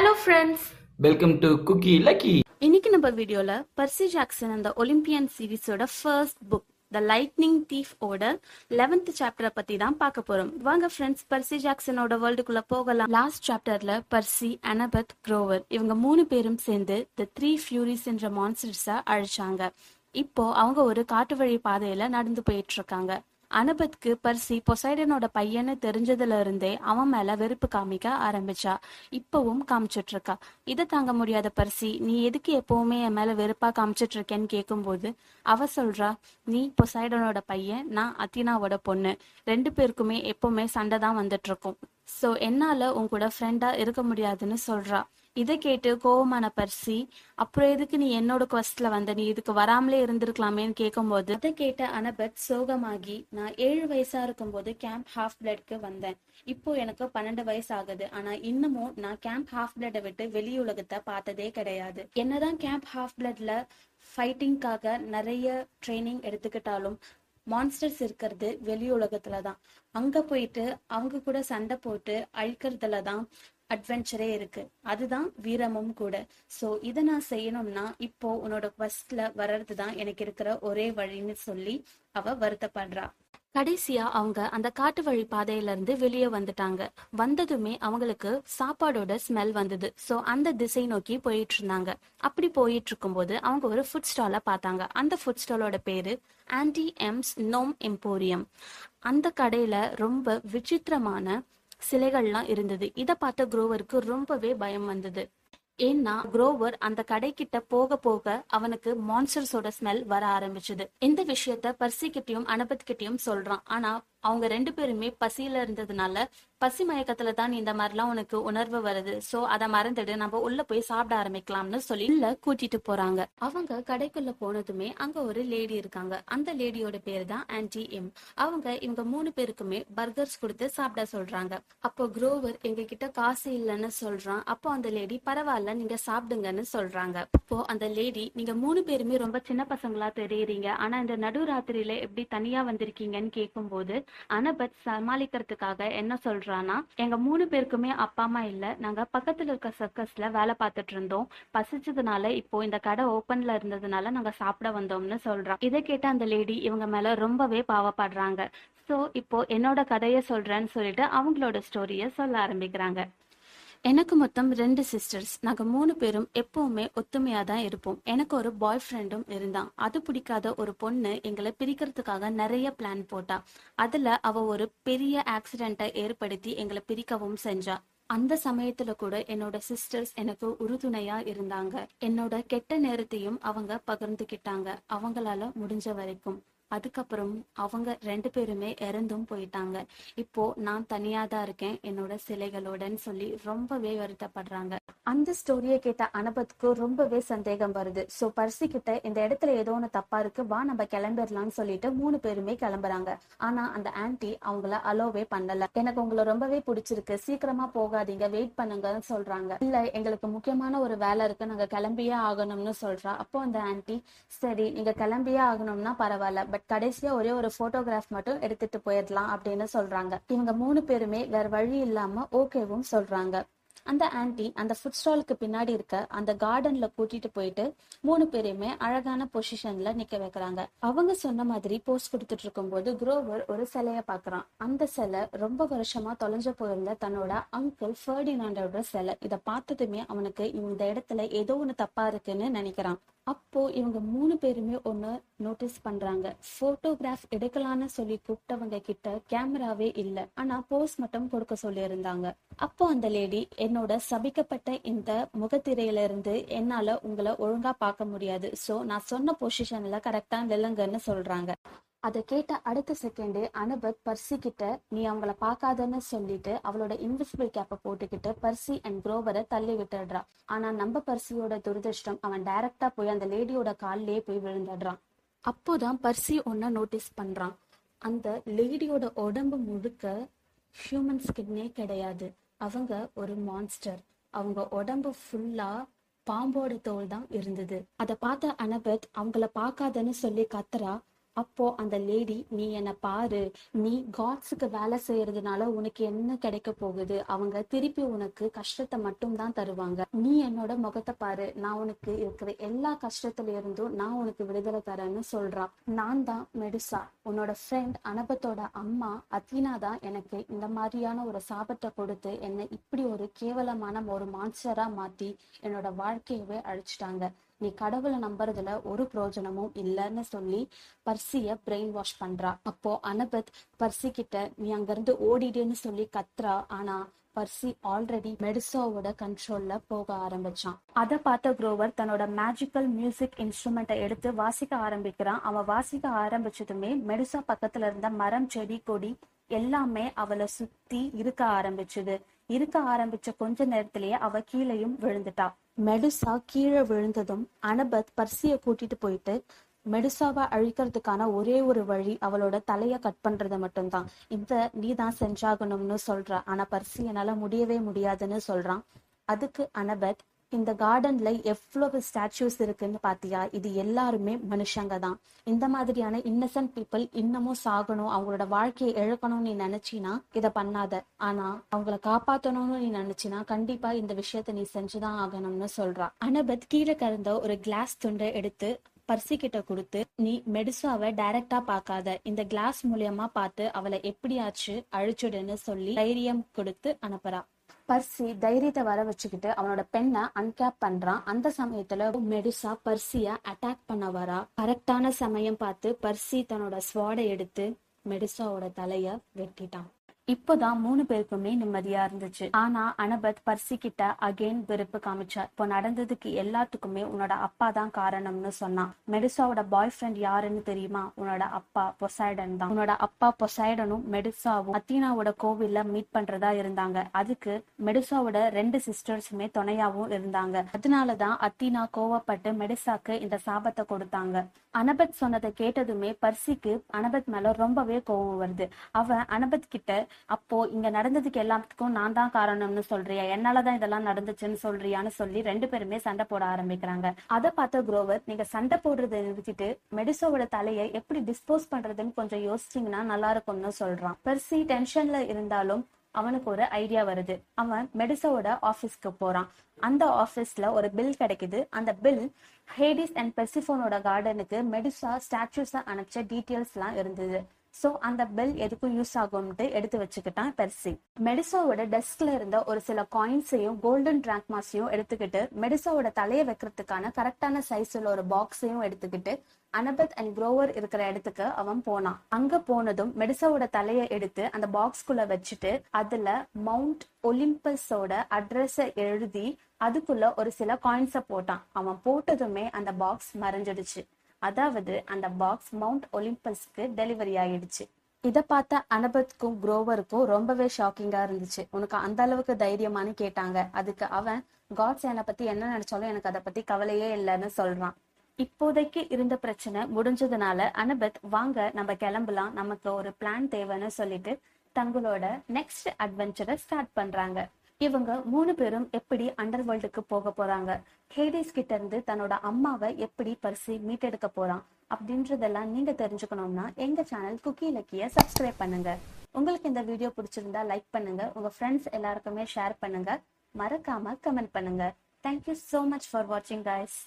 Hello friends welcome to Cookie Lucky இன்னைக்கு நம்ம வீடியோல பர்சி ஜாக்சன் அந்த Olympian சீரிஸோட first book the lightning thief ஓட லெவன்த் சாப்டரை பத்தி தான் பார்க்க போறோம். வாங்க ஃப்ரெண்ட்ஸ் பர்சி ஜாக்சனோட வேர்ல்டுக்குள்ள போகலாம். லாஸ்ட் சாப்டர்ல பர்சி அனபத் குரோவர் இவங்க மூணு பேரும் சேர்ந்து த த்ரீ ஃபியூரிஸ் என்ற மான்ஸ்டர்ஸ அழிச்சாங்க. இப்போ அவங்க ஒரு காட்டு வழி பாதையில நடந்து போயிட்டு இருக்காங்க. அனபத்க்கு பர்சி பொசைடனோட பையன்னு தெரிஞ்சதுல இருந்தே அவன் மேல வெறுப்பு காமிக்க ஆரம்பிச்சா. இப்பவும் காமிச்சிட்டு இருக்கா இதை தாங்க முடியாத பர்சி நீ எதுக்கு எப்பவுமே என் மேல வெறுப்பா காமிச்சிட்டு இருக்கேன்னு கேட்கும்போது அவ சொல்றா நீ பொசைடனோட பையன் நான் அத்தினாவோட பொண்ணு. ரெண்டு பேருக்குமே எப்பவுமே சண்டை தான் வந்துட்டு இருக்கும் சோ என்னால உன் கூட ஃப்ரெண்டா இருக்க முடியாதுன்னு சொல்றா. இதை கேட்டு கோவமான பர்சி அப்புறம் எதுக்கு நீ என்னோட குவஸ்ட்ல வந்த? நீ இதுக்கு வராமலே இருந்திருக்கலாமேன்னு கேட்கும்போது அதை கேட்ட அனபத் சோகமாகி நான் ஏழு வயசா இருக்கும்போது கேம்ப் ஹாஃப் பிளட்க்கு வந்தேன். இப்போ எனக்கு பன்னெண்டு வயசு ஆகுது ஆனா இன்னமும் நான் கேம்ப் ஹாஃப் பிளட்டை விட்டு வெளி உலகத்தை பார்த்ததே கிடையாது. என்னதான் கேம்ப் ஹாஃப் பிளட்ல ஃபைட்டிங்காக நிறைய ட்ரைனிங் எடுத்துக்கிட்டாலும் மான்ஸ்டர்ஸ் இருக்கிறது வெளி உலகத்துல தான் அங்க போயிட்டு அவங்க கூட சண்டை போட்டு அழிக்கிறதுல தான் அட்வென்ச்சரே இருக்கு. அதுதான் வீரமும் கூட. ஸோ இதை நான் செய்யணும்னா இப்போ உன்னோட குவஸ்ட்ல வர்றது தான் எனக்கு இருக்கிற ஒரே வழின்னு சொல்லி அவ வருத்தப்படுறா. கடைசியா அவங்க அந்த காட்டு வழி பாதையில இருந்து வெளியே வந்துட்டாங்க. வந்ததுமே அவங்களுக்கு சாப்பாடோட ஸ்மெல் வந்தது. சோ அந்த திசை நோக்கி போயிட்டு இருந்தாங்க. அப்படி போயிட்டு இருக்கும்போது அவங்க ஒரு ஃபுட் ஸ்டாலை பார்த்தாங்க. அந்த ஃபுட் ஸ்டாலோட பேரு ஆன்டி எம்ஸ் நோம் எம்போரியம் அந்த கடையில ரொம்ப விசித்திரமான சிலைகள்லாம் இருந்தது. இத பார்த்த குரோவருக்கு ரொம்பவே பயம் வந்தது. ஏன்னா குரோவர் அந்த கடைக்கிட்ட போக போக அவனுக்கு மான்ஸ்டர்ஸோட ஸ்மெல் வர ஆரம்பிச்சது. இந்த விஷயத்த பர்சி கிட்டயும் அனபத் கிட்டயும் சொல்றான். ஆனா அவங்க ரெண்டு பேருமே பசியில இருந்ததுனால பசி மயக்கத்துல தான் இந்த மாதிரிலாம் உனக்கு உணர்வு வருது. சோ அத மறந்துட்டு நம்ம உள்ள போய் சாப்பிட ஆரம்பிக்கலாம்னு சொல்லி உள்ள கூட்டிட்டு போறாங்க. அவங்க கடைக்குள்ள போனதுமே அங்க ஒரு லேடி இருக்காங்க. அந்த லேடியோட பேர் தான் ஆன்டி எம் அவங்க இவங்க மூணு பேருக்குமே பர்கர்ஸ் கொடுத்து சாப்பிட சொல்றாங்க. அப்போ குரோவர் எங்க கிட்ட காசு இல்லைன்னு சொல்றான். அப்போ அந்த லேடி பரவாயில்ல நீங்க சாப்பிடுங்கன்னு சொல்றாங்க. அப்போ அந்த லேடி நீங்க மூணு பேருமே ரொம்ப சின்ன பசங்களா தெரியுறீங்க. ஆனா இந்த நடு ராத்திரியில எப்படி தனியா வந்திருக்கீங்கன்னு கேட்கும்போது அனபத் சமாளிக்கிறதுக்காக என்ன சொல்றான்னா எங்க மூணு பேருக்குமே அப்பா அம்மா இல்ல. நாங்க பக்கத்துல இருக்க சர்க்கஸ்ல வேலை பார்த்துட்டு இருந்தோம். பசிச்சதுனால இப்போ இந்த கடை ஓபன்ல இருந்ததுனால நாங்க சாப்பிட வந்தோம்னு சொல்றான் இதை கேட்ட அந்த லேடி இவங்க மேல ரொம்பவே பாவப்படுறாங்க. சோ இப்போ என்னோட கதையை சொல்றேன்னு சொல்லிட்டு அவங்களோட ஸ்டோரிய சொல்ல ஆரம்பிக்கிறாங்க. எனக்கு மொத்தம் ரெண்டு சிஸ்டர்ஸ் நாங்க மூணு பேரும் எப்பவுமே ஒத்துமையா தான் இருப்போம். எனக்கு ஒரு பாய் ஃப்ரெண்டும் இருந்தான். அது பிடிக்காத ஒரு பொண்ணு எங்களை பிரிக்கிறதுக்காக நிறைய பிளான் போட்டா. அதுல அவ ஒரு பெரிய ஆக்சிடென்ட்டை ஏற்படுத்தி எங்களை பிரிக்கவும் செஞ்சா. அந்த சமயத்துல கூட என்னோட சிஸ்டர்ஸ் எனக்கு உறுதுணையா இருந்தாங்க. என்னோட கெட்ட நேரத்தையும் அவங்க பகிர்ந்துக்கிட்டாங்க அவங்களால முடிஞ்ச வரைக்கும். அதுக்கப்புறம் அவங்க ரெண்டு பேருமே இறந்தும் போயிட்டாங்க. இப்போ நான் தனியா தான் இருக்கேன். என்னோட சிலைகளோடன்னு சொல்லி ரொம்பவே வருத்தப்படுறாங்க. அந்த ஸ்டோரியை கேட்ட அனபத்துக்கு ரொம்பவே சந்தேகம் வருது. சோ பர்சி கிட்ட இந்த இடத்துல ஏதோ ஒண்ணு தப்பா இருக்கு. வா நம்ம கிளம்பிடலாம்னு சொல்லிட்டு மூணு பேருமே கிளம்புறாங்க. ஆனா அந்த ஆன்ட்டி அவங்கள அலோவே பண்ணல. எனக்கு உங்களை ரொம்பவே பிடிச்சிருக்கு. சீக்கிரமா போகாதீங்க. வெயிட் பண்ணுங்கன்னு சொல்றாங்க. இல்ல எங்களுக்கு முக்கியமான ஒரு வேலை இருக்கு. நாங்க கிளம்பியே ஆகணும்னு சொல்றா. அப்போ அந்த ஆன்ட்டி சரி நீங்க கிளம்பியே ஆகணும்னா பரவாயில்ல. பட் கடைசியா ஒரே ஒரு போட்டோகிராஃப் மட்டும் எடுத்துட்டு போயிடலாம் அப்படின்னு சொல்றாங்க. இவங்க மூணு பேருமே வேற வழி இல்லாம ஓகேவும் சொல்றாங்க. அந்த ஆன்ட்டி அந்த ஃபுட் ஸ்டாலுக்கு பின்னாடி இருக்க அந்த கார்டன்ல கூட்டிட்டு போயிட்டு மூணு பேரையுமே அழகான பொசிஷன்ல நிக்க வைக்கிறாங்க. அவங்க சொன்ன மாதிரி போஸ்ட் கொடுத்துட்டு இருக்கும்போது குரோவர் ஒரு சிலைய பாக்குறான் அந்த சிலை ரொம்ப வருஷமா தொலைஞ்ச போயிருந்த தன்னோட அங்கிள் ஃபர்டினாண்டோட சிலை. இதை பார்த்ததுமே அவனுக்கு இந்த இடத்துல ஏதோ ஒண்ணு தப்பா இருக்குன்னு நினைக்கிறான். அப்போ இவங்க மூணு பேருமே ஒன்று நோட்டீஸ் பண்றாங்க. போட்டோகிராஃப் எடுக்கலாம்னு சொல்லி கூப்பிட்டவங்க கிட்ட கேமராவே இல்ல. ஆனா போஸ் மட்டும் கொடுக்க சொல்லி இருந்தாங்க அப்போ அந்த லேடி என்னோட சபிக்கப்பட்ட இந்த முகத்திரையில இருந்து என்னால உங்களை ஒழுங்கா பார்க்க முடியாது. சோ நான் சொன்ன பொசிஷன்ல கரெக்டா நில்லுங்கன்னு சொல்றாங்க. அதை கேட்ட அடுத்த செகண்டே அனுபத் பர்சி கிட்ட நீ அவங்கள பார்க்காதன்னு சொல்லிட்டு அவளோட இன்விசிபிள் கேப்பை போட்டுக்கிட்டு பர்சி அண்ட் குரோவரை தள்ளி விட்டுடுறான் ஆனா நம்ம பர்சியோட துரதிருஷ்டம் அவன் டைரக்டா போய் அந்த லேடியோட கால்லயே போய் விழுந்துடுறான். அப்போதான் பர்சி ஒன்ன நோட்டீஸ் பண்றான். அந்த லேடியோட உடம்பு முழுக்க ஹியூமன் ஸ்கின்னே கிடையாது. அவங்க ஒரு மான்ஸ்டர் அவங்க உடம்பு ஃபுல்லா பாம்போட தோல் தான் இருந்தது. அதை பார்த்த அனபத் அவங்கள பார்க்காதன்னு சொல்லி கத்துறா. அப்போ அந்த லேடி நீ என்ன பாரு. நீ காட்ஸுக்கு வேலை செய்யறதுனால உனக்கு என்ன கிடைக்க போகுது? அவங்க திருப்பி உனக்கு கஷ்டத்தை மட்டும் தான் தருவாங்க. நீ என்னோட முகத்தை பாரு. நான் உனக்கு இருக்கிற எல்லா கஷ்டத்துல இருந்தும் நான் உனக்கு விடுதலை தரேன்னு சொல்றா. நான் தான் மெடுசா. உன்னோட ஃப்ரெண்ட் அனபத்தோட அம்மா அத்தீனா தான் எனக்கு இந்த மாதிரியான ஒரு சாபத்தை கொடுத்து என்னை இப்படி ஒரு கேவலமான ஒரு மான்ஸ்டரா மாத்தி என்னோட வாழ்க்கையவே அழிச்சிட்டாங்க. நீ கடவுளை நம்புறதுல ஒரு பிரயோஜனமும் இல்லைன்னு சொல்லி பர்சிய பிரெயின் வாஷ் பண்றா. அப்போ அனபத் பர்சி கிட்ட நீ அங்கிருந்து ஓடிடுன்னு சொல்லி கத்துறா. ஆனா பர்சி ஆல்ரெடி மெடிசோவோட கண்ட்ரோல்ல போக ஆரம்பிச்சான். அதை பார்த்த குரோவர் தன்னோட மேஜிக்கல் மியூசிக் இன்ஸ்ட்ருமெண்ட்டை எடுத்து வாசிக்க ஆரம்பிக்கிறான். அவன் வாசிக்க ஆரம்பிச்சதுமே மெடிசா பக்கத்துல இருந்த மரம் செடி கொடி எல்லாமே அவளை சுத்தி இருக்க ஆரம்பிச்சுது. இருக்க ஆரம்பிச்ச கொஞ்ச நேரத்திலேயே அவ கீழேயும் விழுந்துட்டா. மெடுசா கீழே விழுந்ததும் அனபத் பர்சிய கூட்டிட்டு போயிட்டு மெடுசாவை அழிக்கிறதுக்கான ஒரே ஒரு வழி அவளோட தலைய கட் பண்றது மட்டும்தான். இந்த நீ தான் செஞ்சாகணும்னு சொல்ற. ஆனா பர்சி என்னால முடியவே முடியாதுன்னு சொல்றான். அதுக்கு அனபத் இந்த கார்டன்ல எவ்வளவு ஸ்டாச்சுஸ் இருக்குன்னு பாத்தியா? இது எல்லாருமே மனுஷங்க தான். இந்த மாதிரியான இன்னசென்ட் பீப்புள் இன்னமும் சாகணும். அவங்களோட வாழ்க்கையை இழக்கணும்னு நீ நினைச்சினா இத பண்ணாத. ஆனா அவங்கள காப்பாத்தணும்னு நீ நினைச்சினா கண்டிப்பா இந்த விஷயத்த நீ செஞ்சுதான் ஆகணும்னு சொல்றா. அனபத் கீழே கறந்த ஒரு கிளாஸ் துண்டை எடுத்து பர்சி கிட்ட கொடுத்து நீ மெடிசாவை டைரக்டா பார்க்காத. இந்த கிளாஸ் மூலியமா பார்த்து அவளை எப்படியாச்சு அழிச்சுடுன்னு சொல்லி தைரியம் கொடுத்து அனுப்புறா. பர்சி தைரியத்தை வர வச்சுக்கிட்டு அவனோட பெண்ணை அன்கேப் பண்றான். அந்த சமயத்துல மெடுசா பர்சிய அட்டாக் பண்ண வரா. கரெக்டான சமயம் பார்த்து பர்சி தன்னோட ஸ்வாடை எடுத்து மெடுசாவோட தலைய வெட்டிட்டான். இப்போதான் மூணு பேருக்குமே நிம்மதியா இருந்துச்சு. ஆனா அனபத் பர்சி கிட்ட அகைன் வெறுப்பு காமிச்சா இப்போ நடந்ததுக்கு எல்லாத்துக்குமே உன்னோட அப்பா தான் காரணம்னு சொன்னான். மெடிசாவோட பாய் ஃப்ரெண்ட் யாருன்னு தெரியுமா? உன்னோட அப்பா பொசைடன் தான். உன்னோட அப்பா பொசைடனும் மெடிசாவும் அத்தீனாவோட கோவில்ல மீட் பண்றதா இருந்தாங்க. அதுக்கு மெடிசாவோட ரெண்டு சிஸ்டர்ஸுமே துணையாவும் இருந்தாங்க. அதனாலதான் அத்தீனா கோவப்பட்டு மெடிசாக்கு இந்த சாபத்தை கொடுத்தாங்க. அனபத் சொன்னதை கேட்டதுமே பர்சிக்கு அனபத் மேல ரொம்பவே கோவம் வருது. அவன் அனபத் கிட்ட அப்போ இங்க நடந்ததுக்கு எல்லாத்துக்கும் நான் தான் காரணம்னு சொல்றியா? என்னாலதான் இதெல்லாம் நடந்துச்சுன்னு சொல்றியான்னு சொல்லி ரெண்டு பேருமே சண்டை போட ஆரம்பிக்கிறாங்க. அதை பார்த்த குரோவர் நீங்க சண்டை போடுறதை நிறுத்திட்டு மெடிசோவோட தலையை எப்படி டிஸ்போஸ் பண்றதுன்னு கொஞ்சம் யோசிச்சீங்கன்னா நல்லா இருக்கும்னு சொல்றான். பெர்சி டென்ஷன்ல இருந்தாலும் அவனுக்கு ஒரு ஐடியா வருது. அவன் மெடிசோவோட ஆபீஸ்க்கு போறான். அந்த ஆபீஸ்ல ஒரு பில் கிடைக்குது. அந்த பில் ஹேடிஸ் அண்ட் பெர்சிஃபோனோட கார்டனுக்கு மெடிசா ஸ்டாச்சுஸ அனுப்பிச்ச டீட்டெயில்ஸ் எல்லாம் இருந்தது. ஸோ அந்த பெல் எதுக்கும் யூஸ் ஆகும்ட்டு எடுத்து வச்சுக்கிட்டான் பெர்சி. மெடிசாவோட டெஸ்க்ல இருந்த ஒரு சில காயின்ஸையும் கோல்டன் டிராக்மாஸையும் எடுத்துக்கிட்டு மெடிசாவோட தலையை வைக்கிறதுக்கான கரெக்டான சைஸ்ல ஒரு பாக்ஸையும் எடுத்துக்கிட்டு அனபத் அண்ட் குரோவர் இருக்கிற இடத்துக்கு அவன் போனான். அங்க போனதும் மெடிசாவோட தலையை எடுத்து அந்த பாக்ஸ்குள்ள வச்சுட்டு அதுல மவுண்ட் ஒலிம்பஸோட அட்ரஸ எழுதி அதுக்குள்ள ஒரு சில காயின்ஸை போட்டான். அவன் போட்டதுமே அந்த பாக்ஸ் மறைஞ்சிடுச்சு. அதாவது அந்த பாக்ஸ் மவுண்ட் ஒலிம்பஸ்க்கு டெலிவரி ஆயிடுச்சு. இதை பார்த்த அனபத்க்கும் குரோவருக்கும் ரொம்பவே ஷாக்கிங்கா இருந்துச்சு. உனக்கு அந்த அளவுக்கு தைரியமானு கேட்டாங்க. அதுக்கு அவன் காட்ஸ் என்னை பத்தி என்ன நினைச்சாலும் எனக்கு அதை பத்தி கவலையே இல்லைன்னு சொல்றான். இப்போதைக்கு இருந்த பிரச்சனை முடிஞ்சதுனால அனபத் வாங்க நம்ம கிளம்பலாம். நமக்கு ஒரு பிளான் தேவைன்னு சொல்லிட்டு தங்களோட நெக்ஸ்ட் அட்வென்ச்சரை ஸ்டார்ட் பண்றாங்க. இவங்க மூணு பேரும் எப்படி அண்டர் வேர்ல்டுக்கு போக போறாங்க? ஹேடிஸ் கிட்ட இருந்து தன்னோட அம்மாவை எப்படி பரிசு மீட்டெடுக்க போறான் அப்படின்றதெல்லாம் நீங்க தெரிஞ்சுக்கணும்னா எங்க சேனல் குக்கி இலக்கிய சப்ஸ்கிரைப் பண்ணுங்க. உங்களுக்கு இந்த வீடியோ பிடிச்சிருந்தா லைக் பண்ணுங்க. உங்க ஃப்ரெண்ட்ஸ் எல்லாருக்குமே ஷேர் பண்ணுங்க. மறக்காம கமெண்ட் பண்ணுங்க. Thank you so much for வாட்சிங் காய்ஸ்